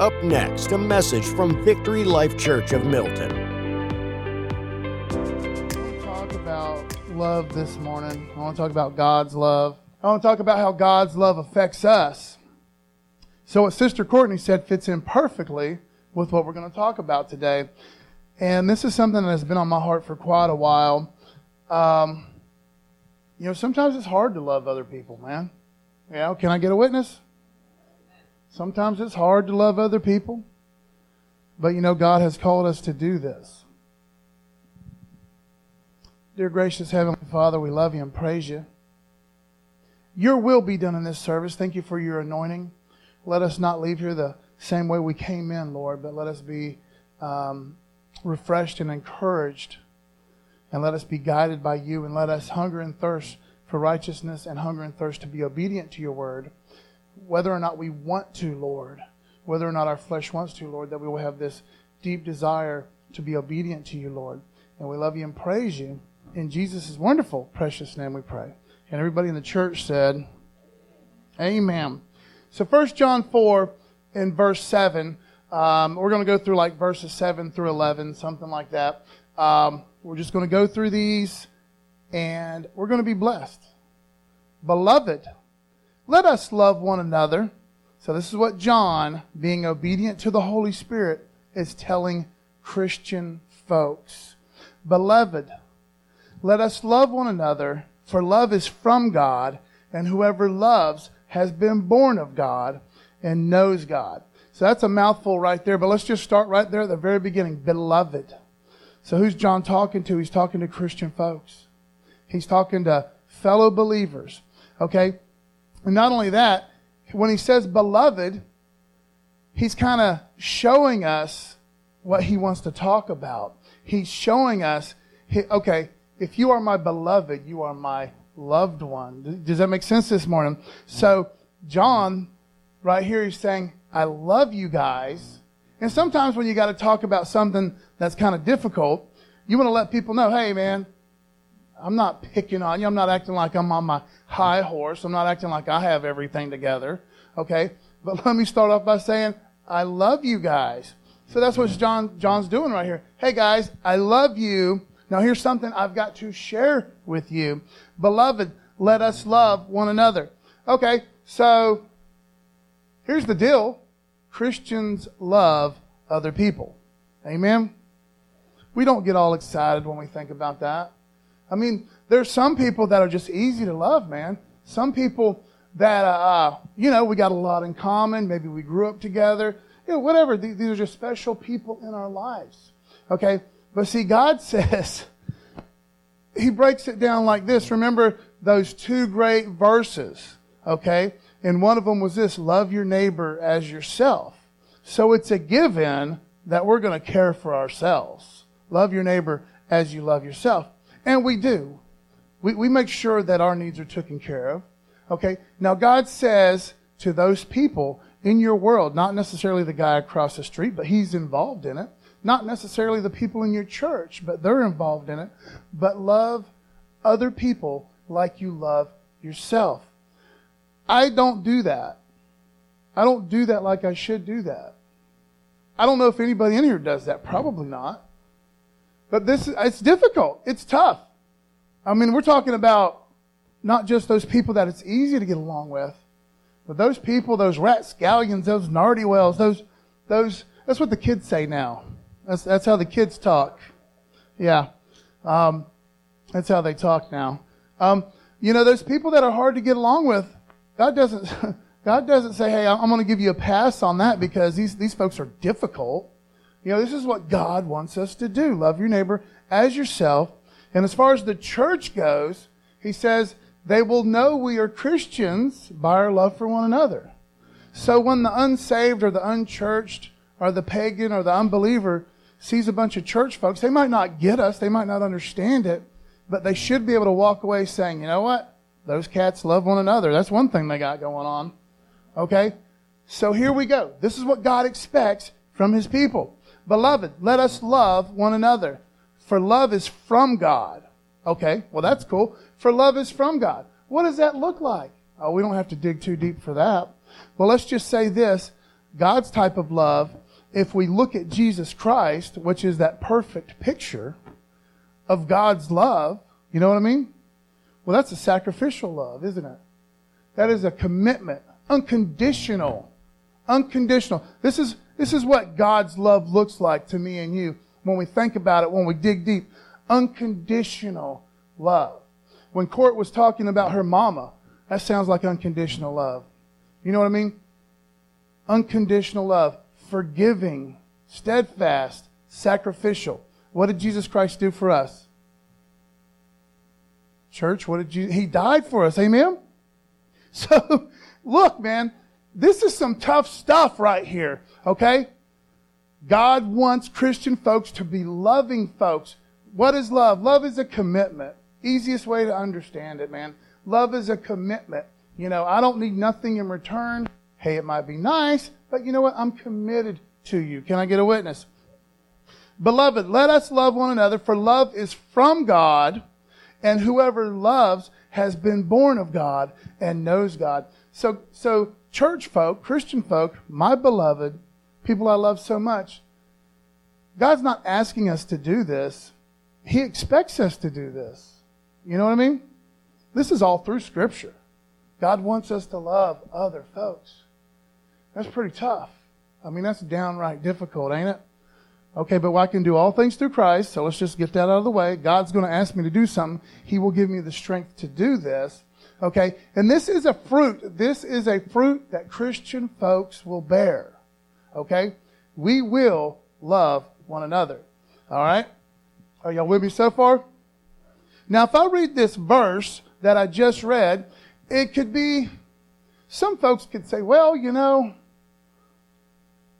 Up next, a message from Victory Life Church of Milton. I want to talk about love this morning. I want to talk about God's love. I want to talk about how God's love affects us. So, what Sister Courtney said fits in perfectly with what we're going to talk about today. And this is something that has been on my heart for quite a while. Um, you know, sometimes it's hard to love other people, man. You know, can I get a witness? Sometimes it's hard to love other people. But you know, God has called us to do this. Dear gracious Heavenly Father, we love you and praise you. Your will be done in this service. Thank you for your anointing. Let us not leave here the same way we came in, Lord, but let us be um, refreshed and encouraged. And let us be guided by you and let us hunger and thirst for righteousness and hunger and thirst to be obedient to your word, whether or not we want to, Lord, whether or not our flesh wants to, Lord, that we will have this deep desire to be obedient to you, Lord. And we love you and praise you. In Jesus' wonderful, precious name we pray. And everybody in the church said, Amen. So 1 John 4 in verse 7, um, we're going to go through like verses 7 through 11, something like that. Um, we're just going to go through these and we're going to be blessed. Beloved, let us love one another. So, this is what John, being obedient to the Holy Spirit, is telling Christian folks. Beloved, let us love one another, for love is from God, and whoever loves has been born of God and knows God. So that's a mouthful right there, but let's just start right there at the very beginning. Beloved. So who's John talking to? He's talking to Christian folks. He's talking to fellow believers. Okay? And not only that, when he says beloved, he's kind of showing us what he wants to talk about. He's showing us, okay, if you are my beloved, you are my loved one. Does that make sense this morning? So, John, right here, he's saying, I love you guys. And sometimes when you got to talk about something that's kind of difficult, you want to let people know, hey, man, I'm not picking on you. I'm not acting like I'm on my high horse. I'm not acting like I have everything together. Okay? But let me start off by saying, I love you guys. So that's what John, John's doing right here. Hey guys, I love you. Now here's something I've got to share with you. Beloved, let us love one another. Okay, so here's the deal. Christians love other people. Amen? We don't get all excited when we think about that. I mean, there's some people that are just easy to love, man. Some people that, uh, uh, you know, we got a lot in common. Maybe we grew up together. You know, whatever. These are just special people in our lives. Okay? But see, God says, He breaks it down like this. Remember those two great verses, okay? And one of them was this love your neighbor as yourself. So it's a given that we're going to care for ourselves. Love your neighbor as you love yourself. And we do. We, we make sure that our needs are taken care of. Okay? Now, God says to those people in your world, not necessarily the guy across the street, but He's involved in it. Not necessarily the people in your church, but they're involved in it. But love other people like you love yourself. I don't do that. I don't do that like I should do that. I don't know if anybody in here does that. Probably not. But this it's difficult. It's tough. I mean, we're talking about not just those people that it's easy to get along with, but those people, those rat scallions, those nardy wells, those those that's what the kids say now. That's that's how the kids talk. Yeah. Um, that's how they talk now. Um, you know, those people that are hard to get along with, God doesn't God doesn't say, "Hey, I'm going to give you a pass on that because these these folks are difficult." You know, this is what God wants us to do. Love your neighbor as yourself. And as far as the church goes, he says, they will know we are Christians by our love for one another. So when the unsaved or the unchurched or the pagan or the unbeliever sees a bunch of church folks, they might not get us, they might not understand it, but they should be able to walk away saying, you know what? Those cats love one another. That's one thing they got going on. Okay? So here we go. This is what God expects from his people. Beloved, let us love one another, for love is from God. Okay, well, that's cool. For love is from God. What does that look like? Oh, we don't have to dig too deep for that. Well, let's just say this God's type of love, if we look at Jesus Christ, which is that perfect picture of God's love, you know what I mean? Well, that's a sacrificial love, isn't it? That is a commitment, unconditional. Unconditional. This is, this is what God's love looks like to me and you when we think about it, when we dig deep. Unconditional love. When Court was talking about her mama, that sounds like unconditional love. You know what I mean? Unconditional love, forgiving, steadfast, sacrificial. What did Jesus Christ do for us? Church, what did you, he died for us. Amen? So, look, man, this is some tough stuff right here, okay? God wants Christian folks to be loving folks. What is love? Love is a commitment. Easiest way to understand it, man. Love is a commitment. You know, I don't need nothing in return. Hey, it might be nice, but you know what? I'm committed to you. Can I get a witness? Beloved, let us love one another, for love is from God, and whoever loves has been born of God and knows God. So, so church folk, Christian folk, my beloved, people I love so much, God's not asking us to do this. He expects us to do this. You know what I mean? This is all through Scripture. God wants us to love other folks. That's pretty tough. I mean, that's downright difficult, ain't it? Okay, but I can do all things through Christ, so let's just get that out of the way. God's going to ask me to do something. He will give me the strength to do this. Okay, and this is a fruit. This is a fruit that Christian folks will bear. Okay, we will love one another. All right, are y'all with me so far? Now, if I read this verse that I just read, it could be, some folks could say, well, you know,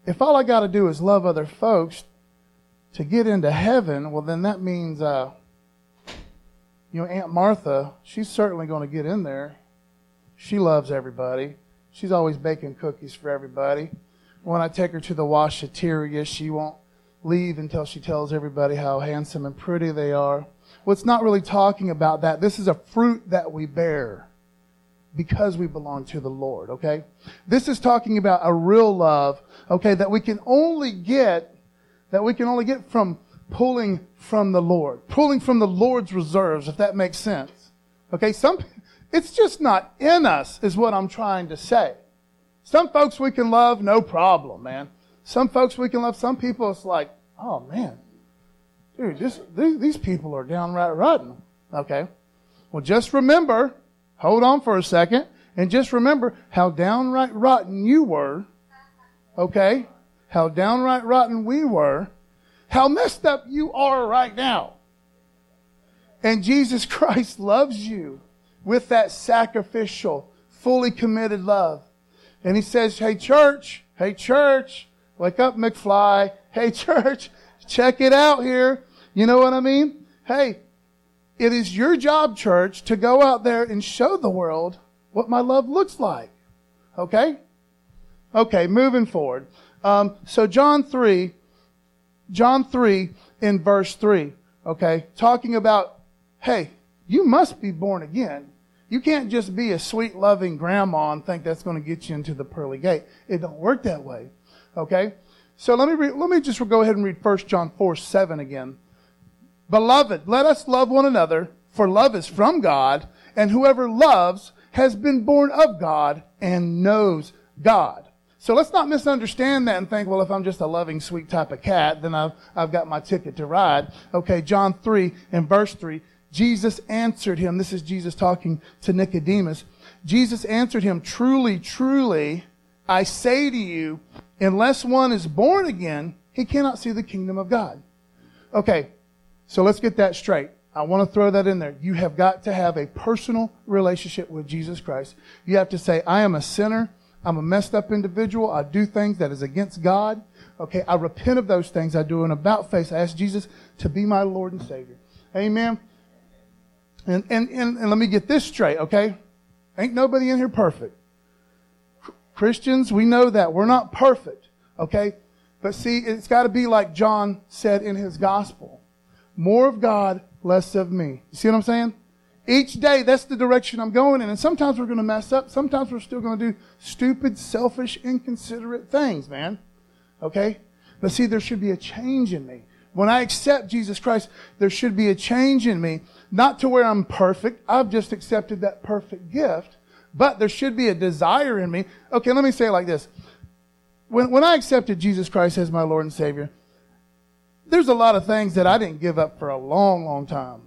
if all I got to do is love other folks to get into heaven, well, then that means, uh, you know, Aunt Martha, she's certainly going to get in there. She loves everybody. She's always baking cookies for everybody. When I take her to the washateria, she won't leave until she tells everybody how handsome and pretty they are. Well, it's not really talking about that. This is a fruit that we bear because we belong to the Lord, okay? This is talking about a real love, okay, that we can only get, that we can only get from pulling from the Lord, pulling from the Lord's reserves, if that makes sense. Okay, some, it's just not in us, is what I'm trying to say. Some folks we can love, no problem, man. Some folks we can love, some people it's like, oh man, dude, this, these, these people are downright rotten. Okay, well, just remember, hold on for a second, and just remember how downright rotten you were, okay? How downright rotten we were how messed up you are right now. And Jesus Christ loves you with that sacrificial, fully committed love. And he says, Hey, church, hey, church, wake up, McFly. Hey, church, check it out here. You know what I mean? Hey, it is your job, church, to go out there and show the world what my love looks like. Okay? Okay, moving forward. Um, so, John 3, John 3 in verse 3, okay, talking about, hey, you must be born again. You can't just be a sweet, loving grandma and think that's going to get you into the pearly gate. It don't work that way, okay? So let me read, let me just go ahead and read 1 John 4 7 again. Beloved, let us love one another, for love is from God, and whoever loves has been born of God and knows God. So let's not misunderstand that and think, well, if I'm just a loving, sweet type of cat, then I've, I've got my ticket to ride. Okay, John 3 and verse 3, Jesus answered him. This is Jesus talking to Nicodemus. Jesus answered him, truly, truly, I say to you, unless one is born again, he cannot see the kingdom of God. Okay, so let's get that straight. I want to throw that in there. You have got to have a personal relationship with Jesus Christ. You have to say, I am a sinner. I'm a messed up individual. I do things that is against God. Okay, I repent of those things. I do an about face. I ask Jesus to be my Lord and Savior. Amen. And, and, and, and let me get this straight, okay? Ain't nobody in here perfect. Christians, we know that. We're not perfect, okay? But see, it's got to be like John said in his gospel more of God, less of me. You see what I'm saying? Each day, that's the direction I'm going in. And sometimes we're going to mess up. Sometimes we're still going to do stupid, selfish, inconsiderate things, man. Okay? But see, there should be a change in me. When I accept Jesus Christ, there should be a change in me. Not to where I'm perfect. I've just accepted that perfect gift. But there should be a desire in me. Okay, let me say it like this. When, when I accepted Jesus Christ as my Lord and Savior, there's a lot of things that I didn't give up for a long, long time.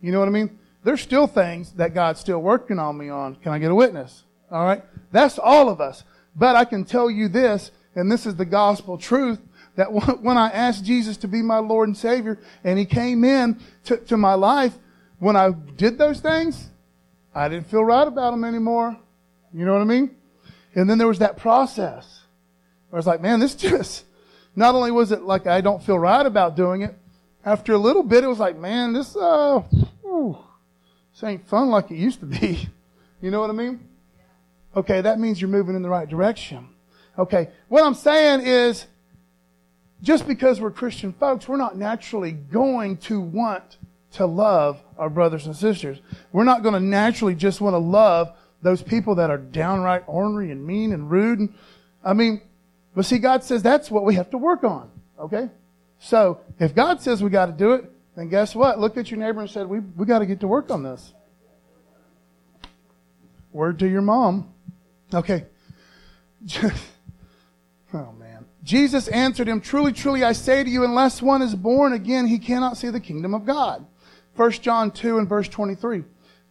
You know what I mean? There's still things that God's still working on me on. Can I get a witness? All right? That's all of us. But I can tell you this, and this is the gospel truth, that when I asked Jesus to be my Lord and Savior, and He came in to, to my life, when I did those things, I didn't feel right about them anymore. You know what I mean? And then there was that process I was like, man, this just, not only was it like I don't feel right about doing it, after a little bit, it was like, man, this, uh, this ain't fun like it used to be. You know what I mean? Okay, that means you're moving in the right direction. Okay, what I'm saying is, just because we're Christian folks, we're not naturally going to want to love our brothers and sisters. We're not going to naturally just want to love those people that are downright ornery and mean and rude. And, I mean, but see, God says that's what we have to work on. Okay? So, if God says we got to do it, then guess what? Look at your neighbor and said, we, we got to get to work on this. Word to your mom. Okay. oh, man. Jesus answered him, Truly, truly, I say to you, unless one is born again, he cannot see the kingdom of God. 1 John 2 and verse 23.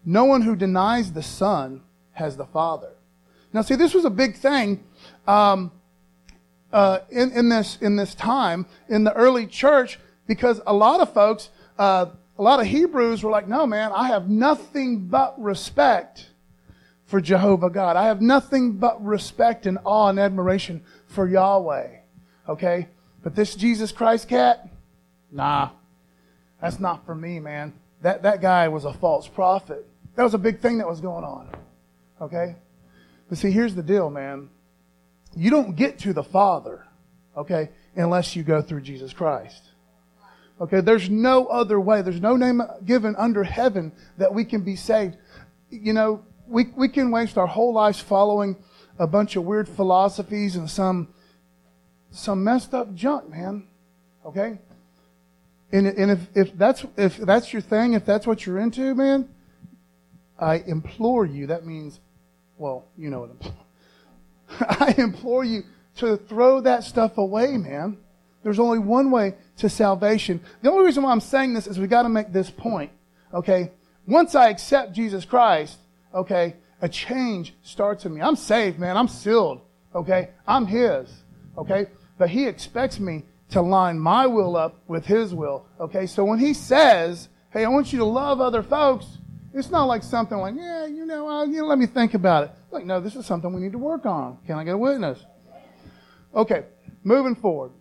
No one who denies the Son has the Father. Now, see, this was a big thing um, uh, in, in, this, in this time in the early church because a lot of folks, uh, a lot of Hebrews were like, no, man, I have nothing but respect for Jehovah God. I have nothing but respect and awe and admiration for Yahweh. Okay? But this Jesus Christ cat, nah, that's not for me, man. That, that guy was a false prophet. That was a big thing that was going on. Okay? But see, here's the deal, man. You don't get to the Father, okay, unless you go through Jesus Christ. Okay, there's no other way. There's no name given under heaven that we can be saved. You know, we, we can waste our whole lives following a bunch of weird philosophies and some some messed up junk, man. Okay? And, and if, if, that's, if that's your thing, if that's what you're into, man, I implore you, that means, well, you know what I'm I implore you to throw that stuff away, man. There's only one way to salvation. The only reason why I'm saying this is we got to make this point, okay? Once I accept Jesus Christ, okay, a change starts in me. I'm saved, man. I'm sealed, okay? I'm His, okay? But He expects me to line my will up with his will. Okay, so when he says, hey, I want you to love other folks, it's not like something like, yeah, you know, uh, you know, let me think about it. Like, no, this is something we need to work on. Can I get a witness? Okay, moving forward.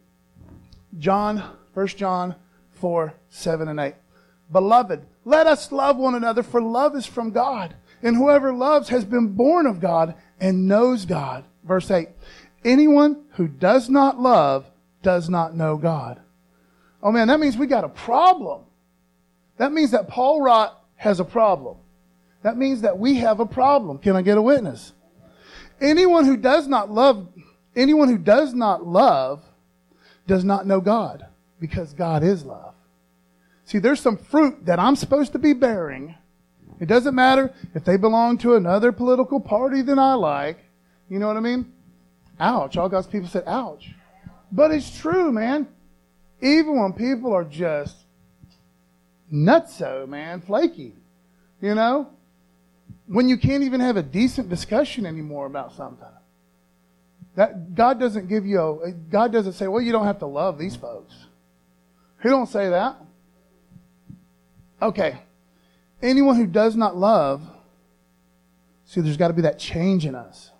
John, 1 John 4, 7 and 8. Beloved, let us love one another, for love is from God. And whoever loves has been born of God and knows God. Verse 8. Anyone who does not love does not know God. Oh man, that means we got a problem. That means that Paul Rott has a problem. That means that we have a problem. Can I get a witness? Anyone who does not love, anyone who does not love does not know God because God is love. See, there's some fruit that I'm supposed to be bearing. It doesn't matter if they belong to another political party than I like. You know what I mean? Ouch. All God's people said, ouch. But it's true, man. Even when people are just nutso, man, flaky, you know? When you can't even have a decent discussion anymore about something. That God doesn't give you a God doesn't say, well, you don't have to love these folks. He don't say that. Okay. Anyone who does not love, see, there's got to be that change in us.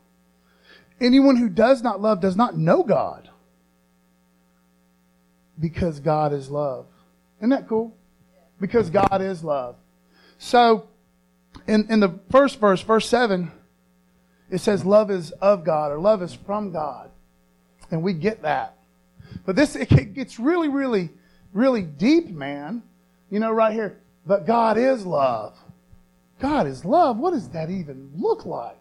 Anyone who does not love does not know God because God is love. Isn't that cool? Because God is love. So, in, in the first verse, verse 7, it says love is of God or love is from God. And we get that. But this, it gets really, really, really deep, man. You know, right here. But God is love. God is love. What does that even look like?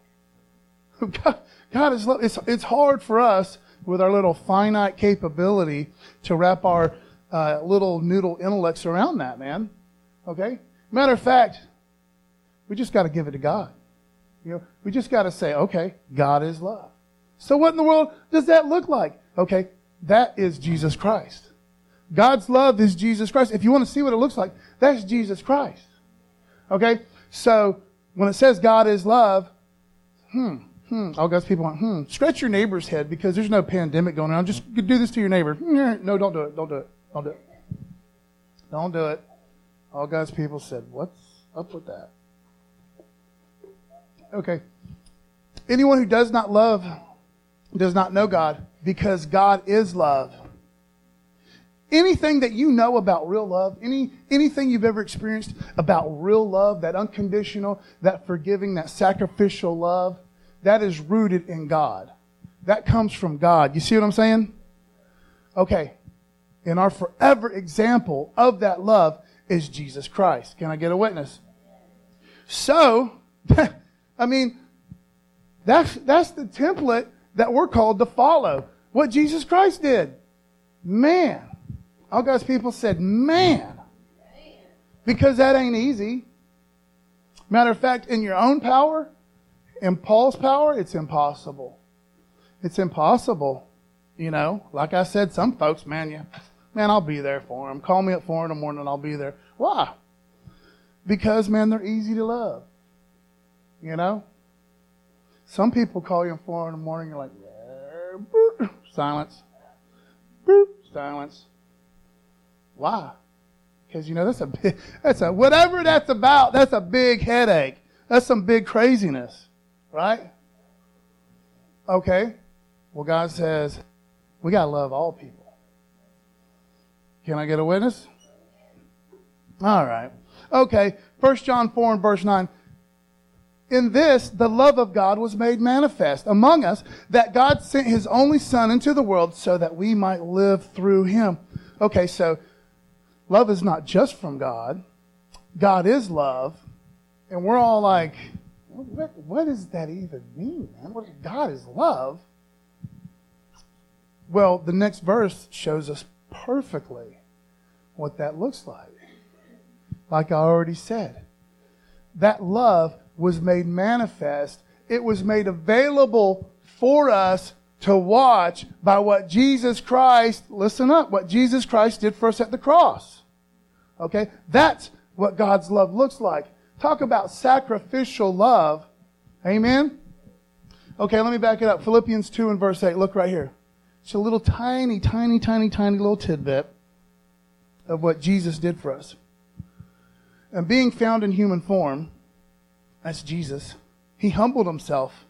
God, God is love. It's, it's hard for us with our little finite capability to wrap our uh, little noodle intellects around that, man. Okay? Matter of fact, we just got to give it to God. You know, we just got to say, okay, God is love. So what in the world does that look like? Okay, that is Jesus Christ. God's love is Jesus Christ. If you want to see what it looks like, that's Jesus Christ. Okay? So when it says God is love, hmm, hmm, all God's people want, hmm, scratch your neighbor's head because there's no pandemic going on. Just do this to your neighbor. No, don't do it. Don't do it. Don't do it. Don't do it. All God's people said, what's up with that? Okay. Anyone who does not love does not know God because God is love. Anything that you know about real love, any, anything you've ever experienced about real love, that unconditional, that forgiving, that sacrificial love, that is rooted in God. That comes from God. You see what I'm saying? Okay. And our forever example of that love is Jesus Christ. Can I get a witness? So, I mean, that's, that's the template that we're called to follow. What Jesus Christ did. Man. All God's people said, man. Because that ain't easy. Matter of fact, in your own power, in Paul's power, it's impossible. It's impossible. You know, like I said, some folks, man, you, man, I'll be there for them. Call me at four in the morning, I'll be there. Why? Because, man, they're easy to love. You know? Some people call you at four in the morning, you're like, boop, silence. Boop, silence. Why? Because you know that's a big, that's a whatever that's about. That's a big headache. That's some big craziness, right? Okay. Well, God says we gotta love all people. Can I get a witness? All right. Okay. First John four and verse nine. In this, the love of God was made manifest among us, that God sent his only Son into the world so that we might live through him. Okay, so love is not just from God. God is love. And we're all like, what, what does that even mean, man? What, God is love. Well, the next verse shows us perfectly what that looks like. Like I already said, that love was made manifest. It was made available for us to watch by what Jesus Christ, listen up, what Jesus Christ did for us at the cross. Okay? That's what God's love looks like. Talk about sacrificial love. Amen? Okay, let me back it up. Philippians 2 and verse 8. Look right here. It's a little tiny, tiny, tiny, tiny little tidbit of what Jesus did for us. And being found in human form, that's Jesus, he humbled himself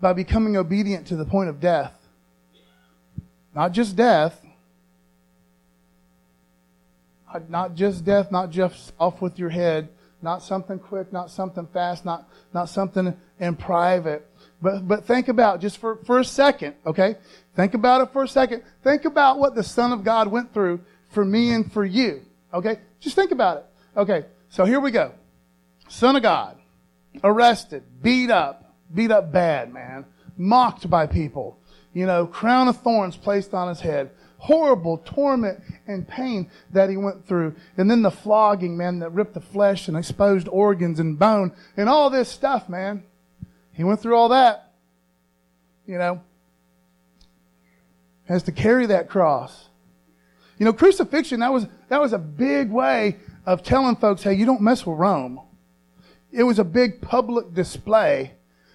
by becoming obedient to the point of death. Not just death, not just death, not just off with your head, not something quick, not something fast, not, not something in private. But, but think about just for, for a second, okay? Think about it for a second. Think about what the Son of God went through for me and for you, okay? Just think about it. Okay, so here we go. Son of God, arrested, beat up, beat up bad, man, mocked by people, you know, crown of thorns placed on his head, horrible torment and pain that he went through. And then the flogging, man, that ripped the flesh and exposed organs and bone and all this stuff, man. He went through all that. You know, has to carry that cross. You know, crucifixion, that was, that was a big way of telling folks, hey, you don't mess with Rome. It was a big public display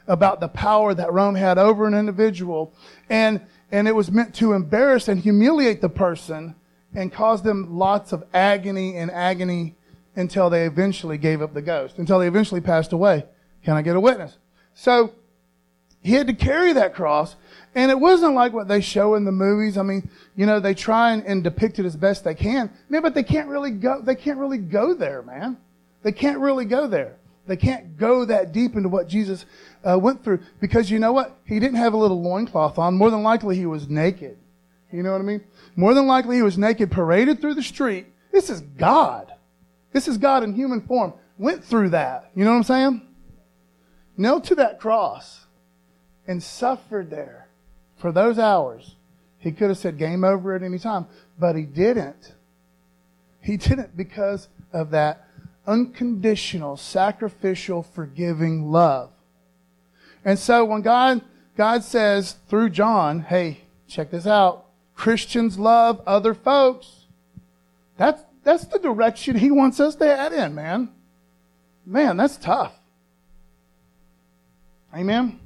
about the power that Rome had over an individual. And and it was meant to embarrass and humiliate the person and cause them lots of agony and agony until they eventually gave up the ghost, until they eventually passed away. Can I get a witness? So he had to carry that cross, and it wasn't like what they show in the movies. I mean, you know, they try and, and depict it as best they can, man, but they can't really go. They can't really go there, man. They can't really go there. They can't go that deep into what Jesus uh, went through because you know what? He didn't have a little loincloth on. More than likely, he was naked. You know what I mean? More than likely, he was naked, paraded through the street. This is God. This is God in human form, went through that. You know what I'm saying? Nailed to that cross and suffered there for those hours. He could have said game over at any time, but he didn't. He didn't because of that unconditional, sacrificial, forgiving love. And so when God, God says through John, hey, check this out. Christians love other folks. That's, that's the direction he wants us to head in, man. Man, that's tough. Amen.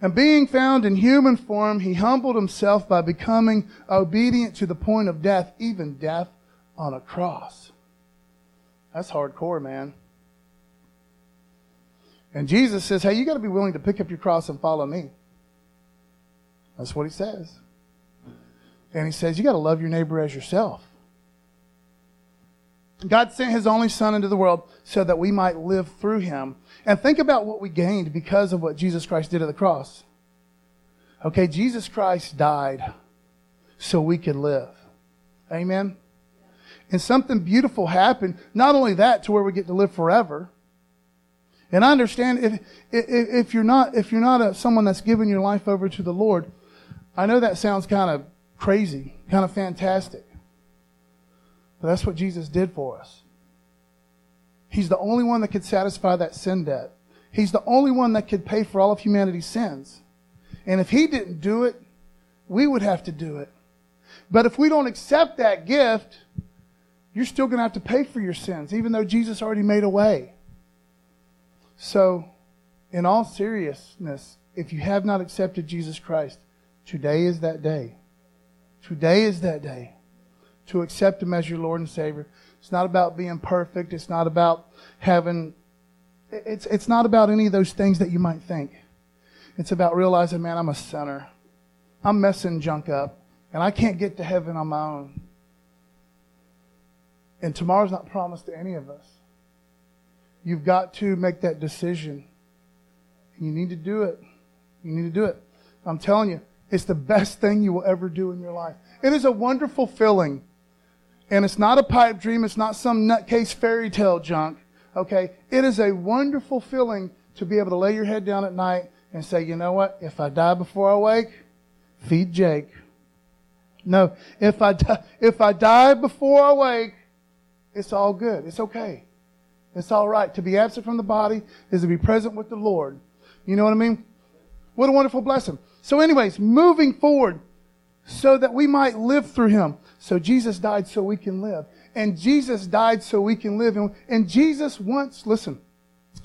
And being found in human form, he humbled himself by becoming obedient to the point of death, even death on a cross. That's hardcore, man. And Jesus says, hey, you got to be willing to pick up your cross and follow me. That's what he says. And he says, you got to love your neighbor as yourself. God sent his only son into the world so that we might live through him. And think about what we gained because of what Jesus Christ did at the cross. Okay, Jesus Christ died so we could live. Amen. And something beautiful happened. Not only that, to where we get to live forever. And I understand if, if, if you're not, if you're not a, someone that's given your life over to the Lord, I know that sounds kind of crazy, kind of fantastic. But that's what Jesus did for us. He's the only one that could satisfy that sin debt. He's the only one that could pay for all of humanity's sins. And if he didn't do it, we would have to do it. But if we don't accept that gift, you're still going to have to pay for your sins, even though Jesus already made a way. So, in all seriousness, if you have not accepted Jesus Christ, today is that day. Today is that day to accept Him as your Lord and Savior. It's not about being perfect. It's not about having, it's, it's not about any of those things that you might think. It's about realizing, man, I'm a sinner. I'm messing junk up, and I can't get to heaven on my own. And tomorrow's not promised to any of us. You've got to make that decision. You need to do it. You need to do it. I'm telling you, it's the best thing you will ever do in your life. It is a wonderful feeling. And it's not a pipe dream. It's not some nutcase fairy tale junk. Okay? It is a wonderful feeling to be able to lay your head down at night and say, you know what? If I die before I wake, feed Jake. No, if I if I die before I wake, it's all good. It's okay. It's all right. To be absent from the body is to be present with the Lord. You know what I mean? What a wonderful blessing. So, anyways, moving forward so that we might live through him. So, Jesus died so we can live. And Jesus died so we can live. And, Jesus wants, listen,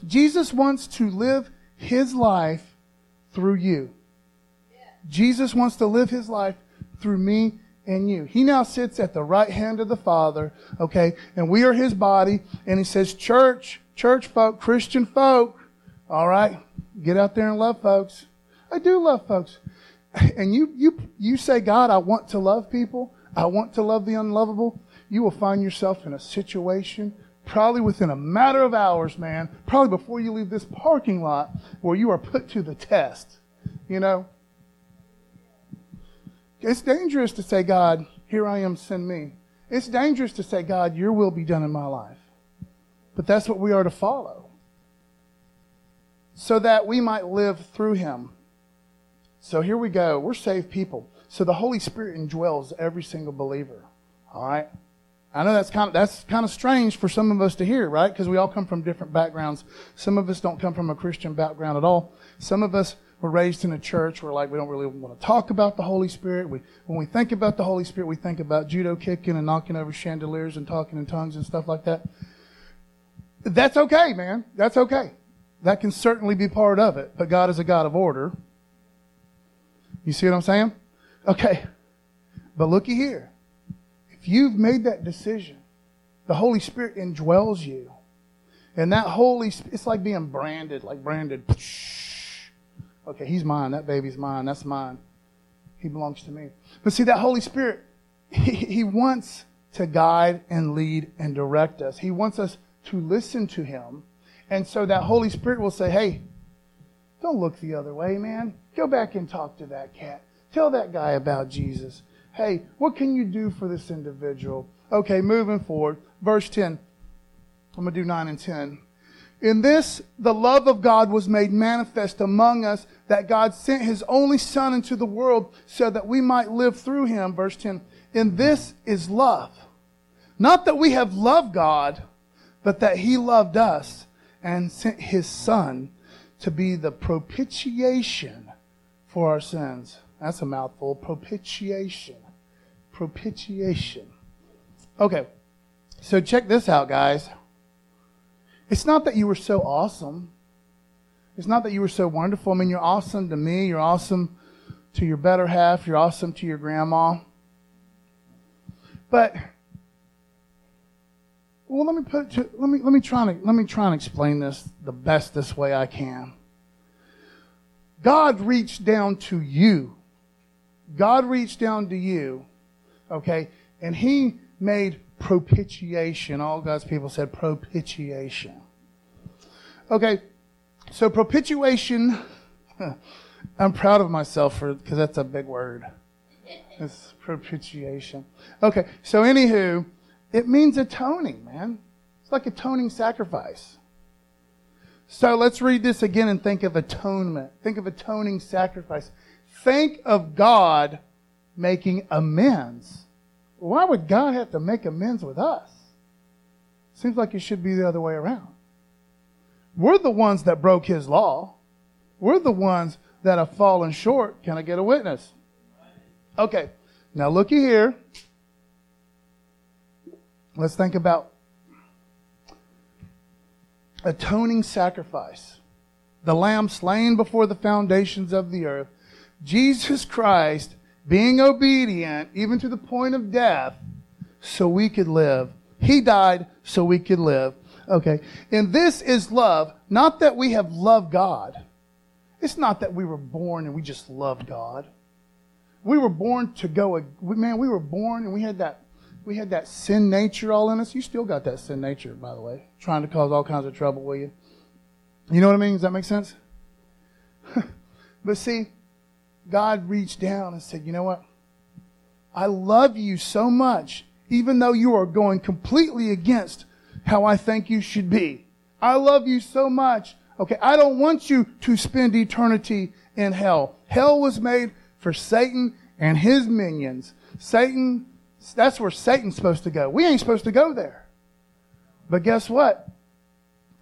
Jesus wants to live his life through you. Jesus wants to live his life through me and you. He now sits at the right hand of the Father, okay, and we are his body, and he says, Church, church folk, Christian folk, all right, get out there and love folks. I do love folks. And you, you, you say, God, I want to love people. I want to love the unlovable. You will find yourself in a situation, probably within a matter of hours, man, probably before you leave this parking lot, where you are put to the test. You know, it's dangerous to say, God, here I am, send me. It's dangerous to say, God, your will be done in my life. But that's what we are to follow. So that we might live through him. So here we go. We're saved people. So the Holy Spirit indwells every single believer. All right? I know that's kind of that's kind of strange for some of us to hear, right? Because we all come from different backgrounds. Some of us don't come from a Christian background at all. Some of us we're raised in a church where like we don't really want to talk about the Holy Spirit. We, when we think about the Holy Spirit, we think about judo kicking and knocking over chandeliers and talking in tongues and stuff like that. That's okay, man. That's okay. That can certainly be part of it. But God is a God of order. You see what I'm saying? Okay. But looky here. If you've made that decision, the Holy Spirit indwells you. And that Holy, it's like being branded, like branded. Okay, he's mine. That baby's mine. That's mine. He belongs to me. But see, that Holy Spirit, he, he wants to guide and lead and direct us. He wants us to listen to him. And so that Holy Spirit will say, hey, don't look the other way, man. Go back and talk to that cat. Tell that guy about Jesus. Hey, what can you do for this individual? Okay, moving forward. Verse 10. I'm going to do 9 and 10. In this, the love of God was made manifest among us, that God sent his only Son into the world so that we might live through him. Verse 10. In this is love. Not that we have loved God, but that he loved us and sent his Son to be the propitiation for our sins. That's a mouthful. Propitiation. Propitiation. Okay, so check this out, guys. It's not that you were so awesome. It's not that you were so wonderful. I mean, you're awesome to me. You're awesome to your better half. You're awesome to your grandma. But well, let me put it to, let me let me try and let me try and explain this the best this way I can. God reached down to you. God reached down to you, okay, and He made propitiation. All God's people said propitiation. Okay, so propitiation. I'm proud of myself for because that's a big word. It's propitiation. Okay, so anywho, it means atoning, man. It's like atoning sacrifice. So let's read this again and think of atonement. Think of atoning sacrifice. Think of God making amends why would God have to make amends with us? Seems like it should be the other way around. We're the ones that broke his law. We're the ones that have fallen short. Can I get a witness? Okay, now looky here. Let's think about atoning sacrifice. The lamb slain before the foundations of the earth. Jesus Christ being obedient even to the point of death so we could live. He died so we could live. Okay. And this is love, not that we have loved God. It's not that we were born and we just loved God. We were born to go, man, we were born and we had that, we had that sin nature all in us. You still got that sin nature, by the way, trying to cause all kinds of trouble will you. You know what I mean? Does that make sense? but see, God reached down and said, You know what? I love you so much, even though you are going completely against how I think you should be. I love you so much. Okay, I don't want you to spend eternity in hell. Hell was made for Satan and his minions. Satan, that's where Satan's supposed to go. We ain't supposed to go there. But guess what?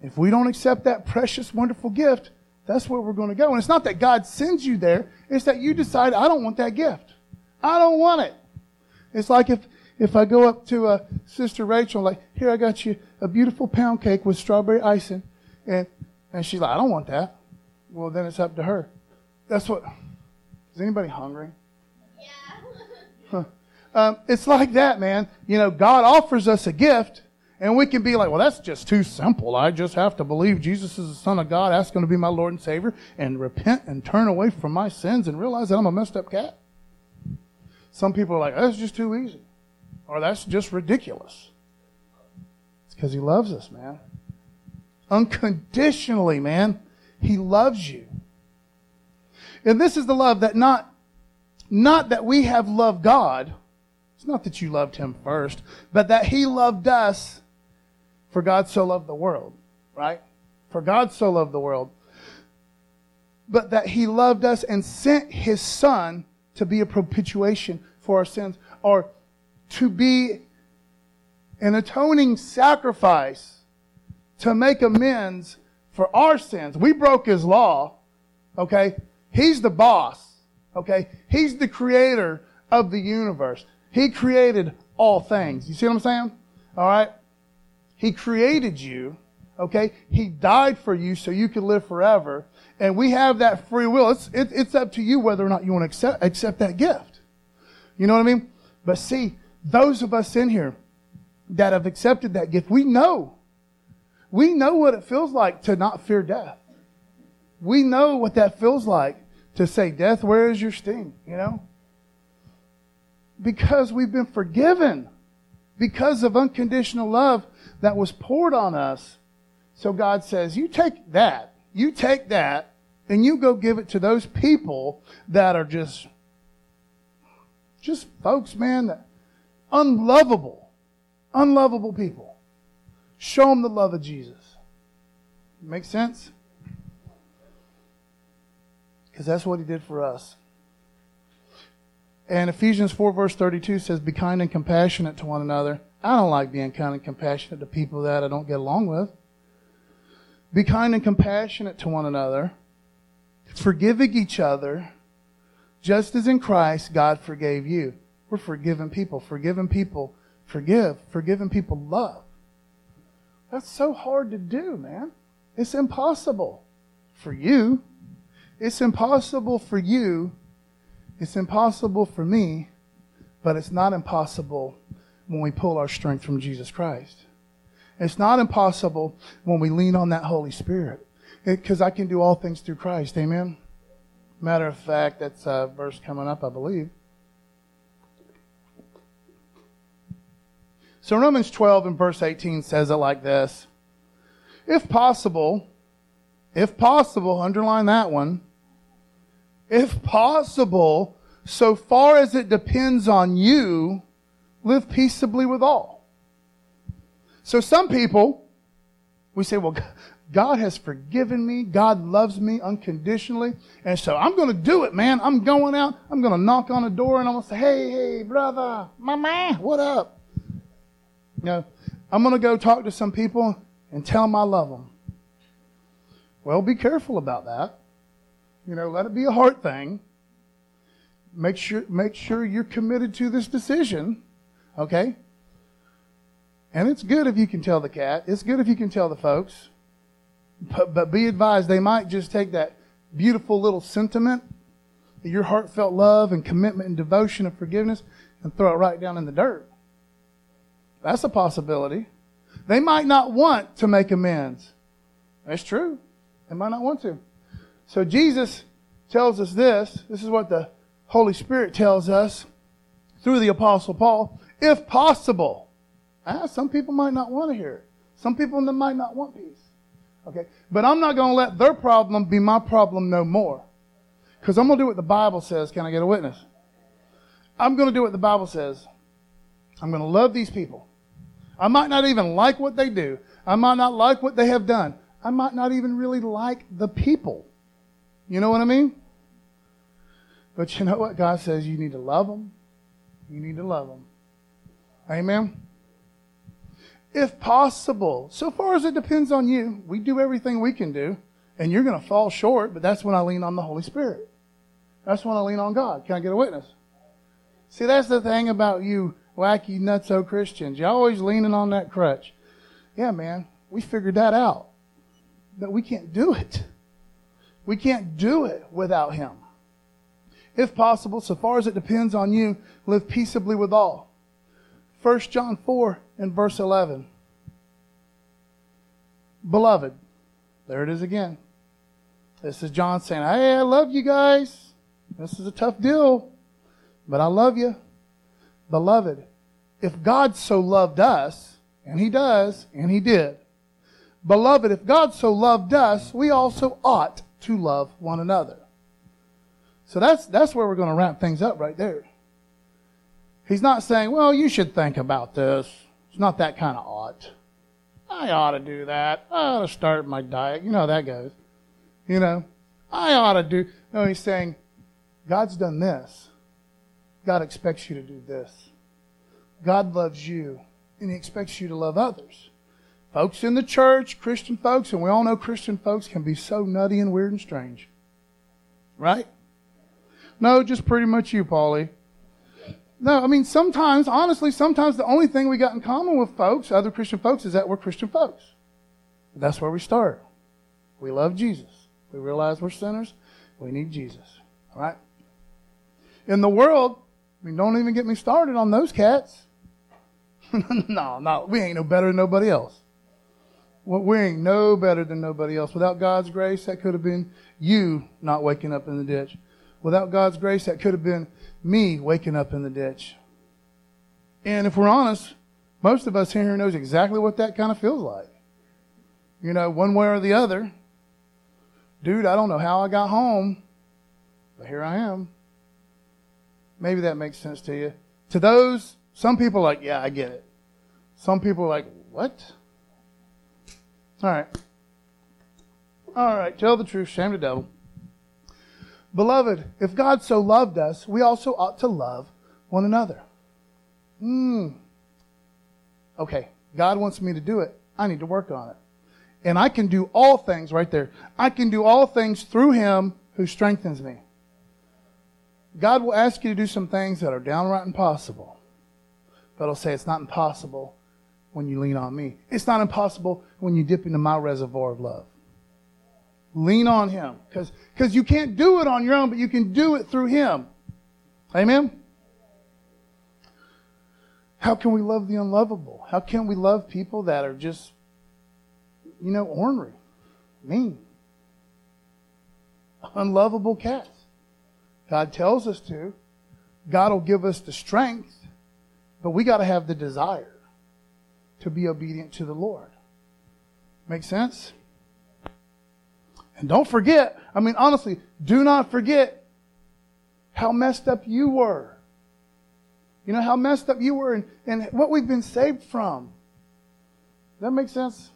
If we don't accept that precious, wonderful gift, that's where we're going to go. And it's not that God sends you there, it's that you decide, I don't want that gift. I don't want it. It's like if, if I go up to uh, Sister Rachel, like, here, I got you a beautiful pound cake with strawberry icing. And, and she's like, I don't want that. Well, then it's up to her. That's what. Is anybody hungry? Yeah. huh. um, it's like that, man. You know, God offers us a gift, and we can be like, well, that's just too simple. I just have to believe Jesus is the Son of God, ask Him to be my Lord and Savior, and repent and turn away from my sins and realize that I'm a messed up cat. Some people are like, that's just too easy. Or that's just ridiculous. It's because He loves us, man. Unconditionally, man. He loves you. And this is the love that not, not that we have loved God. It's not that you loved Him first, but that He loved us for God so loved the world, right? For God so loved the world. But that he loved us and sent his son to be a propitiation for our sins, or to be an atoning sacrifice to make amends for our sins. We broke his law, okay? He's the boss, okay? He's the creator of the universe. He created all things. You see what I'm saying? All right? He created you, okay? He died for you so you could live forever. And we have that free will. It's, it, it's up to you whether or not you want to accept, accept that gift. You know what I mean? But see, those of us in here that have accepted that gift, we know. We know what it feels like to not fear death. We know what that feels like to say, Death, where is your sting? You know? Because we've been forgiven. Because of unconditional love, that was poured on us. So God says, you take that, you take that, and you go give it to those people that are just, just folks, man, that unlovable, unlovable people. Show them the love of Jesus. Make sense? Because that's what he did for us. And Ephesians 4, verse 32 says, Be kind and compassionate to one another. I don't like being kind and compassionate to people that I don't get along with. Be kind and compassionate to one another, forgiving each other, just as in Christ God forgave you. We're forgiven people. Forgiven people forgive. Forgiven people love. That's so hard to do, man. It's impossible for you. It's impossible for you. It's impossible for me, but it's not impossible when we pull our strength from Jesus Christ. It's not impossible when we lean on that Holy Spirit. Because I can do all things through Christ. Amen? Matter of fact, that's a verse coming up, I believe. So Romans 12 and verse 18 says it like this If possible, if possible, underline that one. If possible, so far as it depends on you, live peaceably with all. So some people, we say, well, God has forgiven me. God loves me unconditionally. And so I'm going to do it, man. I'm going out. I'm going to knock on the door and I'm going to say, hey, hey, brother, my man, what up? You know, I'm going to go talk to some people and tell them I love them. Well, be careful about that. You know, let it be a heart thing. Make sure, make sure you're committed to this decision. Okay? And it's good if you can tell the cat. It's good if you can tell the folks. But, but be advised, they might just take that beautiful little sentiment, your heartfelt love and commitment and devotion and forgiveness, and throw it right down in the dirt. That's a possibility. They might not want to make amends. That's true. They might not want to. So Jesus tells us this. This is what the Holy Spirit tells us through the Apostle Paul. If possible. Ah, some people might not want to hear it. Some people might not want peace. Okay? But I'm not going to let their problem be my problem no more. Because I'm going to do what the Bible says. Can I get a witness? I'm going to do what the Bible says. I'm going to love these people. I might not even like what they do. I might not like what they have done. I might not even really like the people. You know what I mean? But you know what? God says you need to love them. You need to love them. Amen? If possible, so far as it depends on you, we do everything we can do, and you're going to fall short, but that's when I lean on the Holy Spirit. That's when I lean on God. Can I get a witness? See, that's the thing about you wacky, nutso Christians. You're always leaning on that crutch. Yeah, man, we figured that out. But we can't do it. We can't do it without Him. If possible, so far as it depends on you, live peaceably with all. 1 John 4 and verse 11. Beloved, there it is again. This is John saying, Hey, I love you guys. This is a tough deal, but I love you. Beloved, if God so loved us, and He does, and He did, beloved, if God so loved us, we also ought to love one another. So that's, that's where we're going to wrap things up right there. He's not saying, well, you should think about this. It's not that kind of ought. I ought to do that. I ought to start my diet. You know how that goes. You know, I ought to do. No, he's saying, God's done this. God expects you to do this. God loves you, and He expects you to love others. Folks in the church, Christian folks, and we all know Christian folks can be so nutty and weird and strange. Right? No, just pretty much you, Paulie. No, I mean, sometimes, honestly, sometimes the only thing we got in common with folks, other Christian folks, is that we're Christian folks. That's where we start. We love Jesus. We realize we're sinners. We need Jesus. All right? In the world, I mean, don't even get me started on those cats. no, no, we ain't no better than nobody else. Well, we ain't no better than nobody else. Without God's grace, that could have been you not waking up in the ditch. Without God's grace, that could have been me waking up in the ditch. And if we're honest, most of us here knows exactly what that kind of feels like. You know, one way or the other. Dude, I don't know how I got home, but here I am. Maybe that makes sense to you. To those, some people like, yeah, I get it. Some people are like, what? All right. All right. Tell the truth. Shame the devil. Beloved, if God so loved us, we also ought to love one another. Hmm. Okay. God wants me to do it. I need to work on it. And I can do all things right there. I can do all things through him who strengthens me. God will ask you to do some things that are downright impossible. But he'll say it's not impossible when you lean on me. It's not impossible when you dip into my reservoir of love. Lean on him. Because you can't do it on your own, but you can do it through him. Amen? How can we love the unlovable? How can we love people that are just, you know, ornery, mean, unlovable cats? God tells us to. God will give us the strength, but we got to have the desire to be obedient to the Lord. Make sense? And don't forget, I mean, honestly, do not forget how messed up you were. You know how messed up you were and, and what we've been saved from. That makes sense?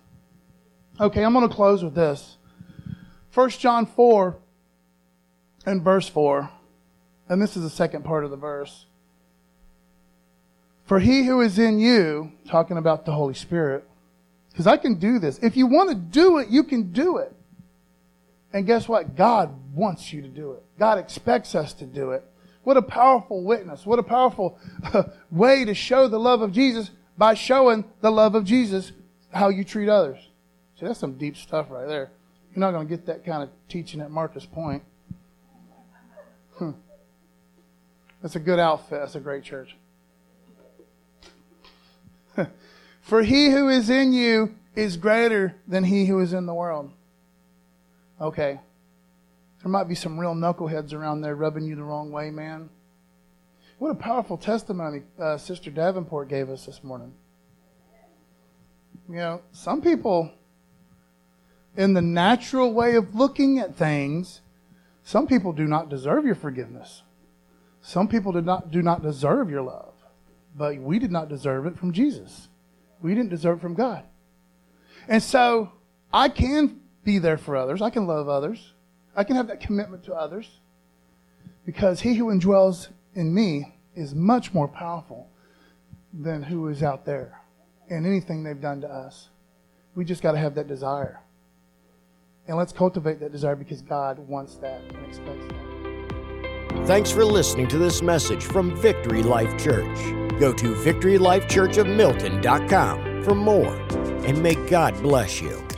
Okay, I'm going to close with this. 1 John 4 and verse 4. And this is the second part of the verse. For he who is in you, talking about the Holy Spirit, because I can do this. If you want to do it, you can do it. And guess what? God wants you to do it. God expects us to do it. What a powerful witness. What a powerful way to show the love of Jesus by showing the love of Jesus how you treat others. See, that's some deep stuff right there. You're not going to get that kind of teaching at Marcus Pointe. Hmm. That's a good outfit. That's a great church. For he who is in you is greater than he who is in the world. Okay. There might be some real knuckleheads around there rubbing you the wrong way, man. What a powerful testimony uh, Sister Davenport gave us this morning. You know, some people, in the natural way of looking at things, some people do not deserve your forgiveness. Some people did not, do not deserve your love, but we did not deserve it from Jesus. We didn't deserve it from God. And so I can be there for others. I can love others. I can have that commitment to others because he who indwells in me is much more powerful than who is out there and anything they've done to us. We just got to have that desire. And let's cultivate that desire because God wants that and expects that. Thanks for listening to this message from Victory Life Church. Go to victorylifechurchofmilton.com for more and may God bless you.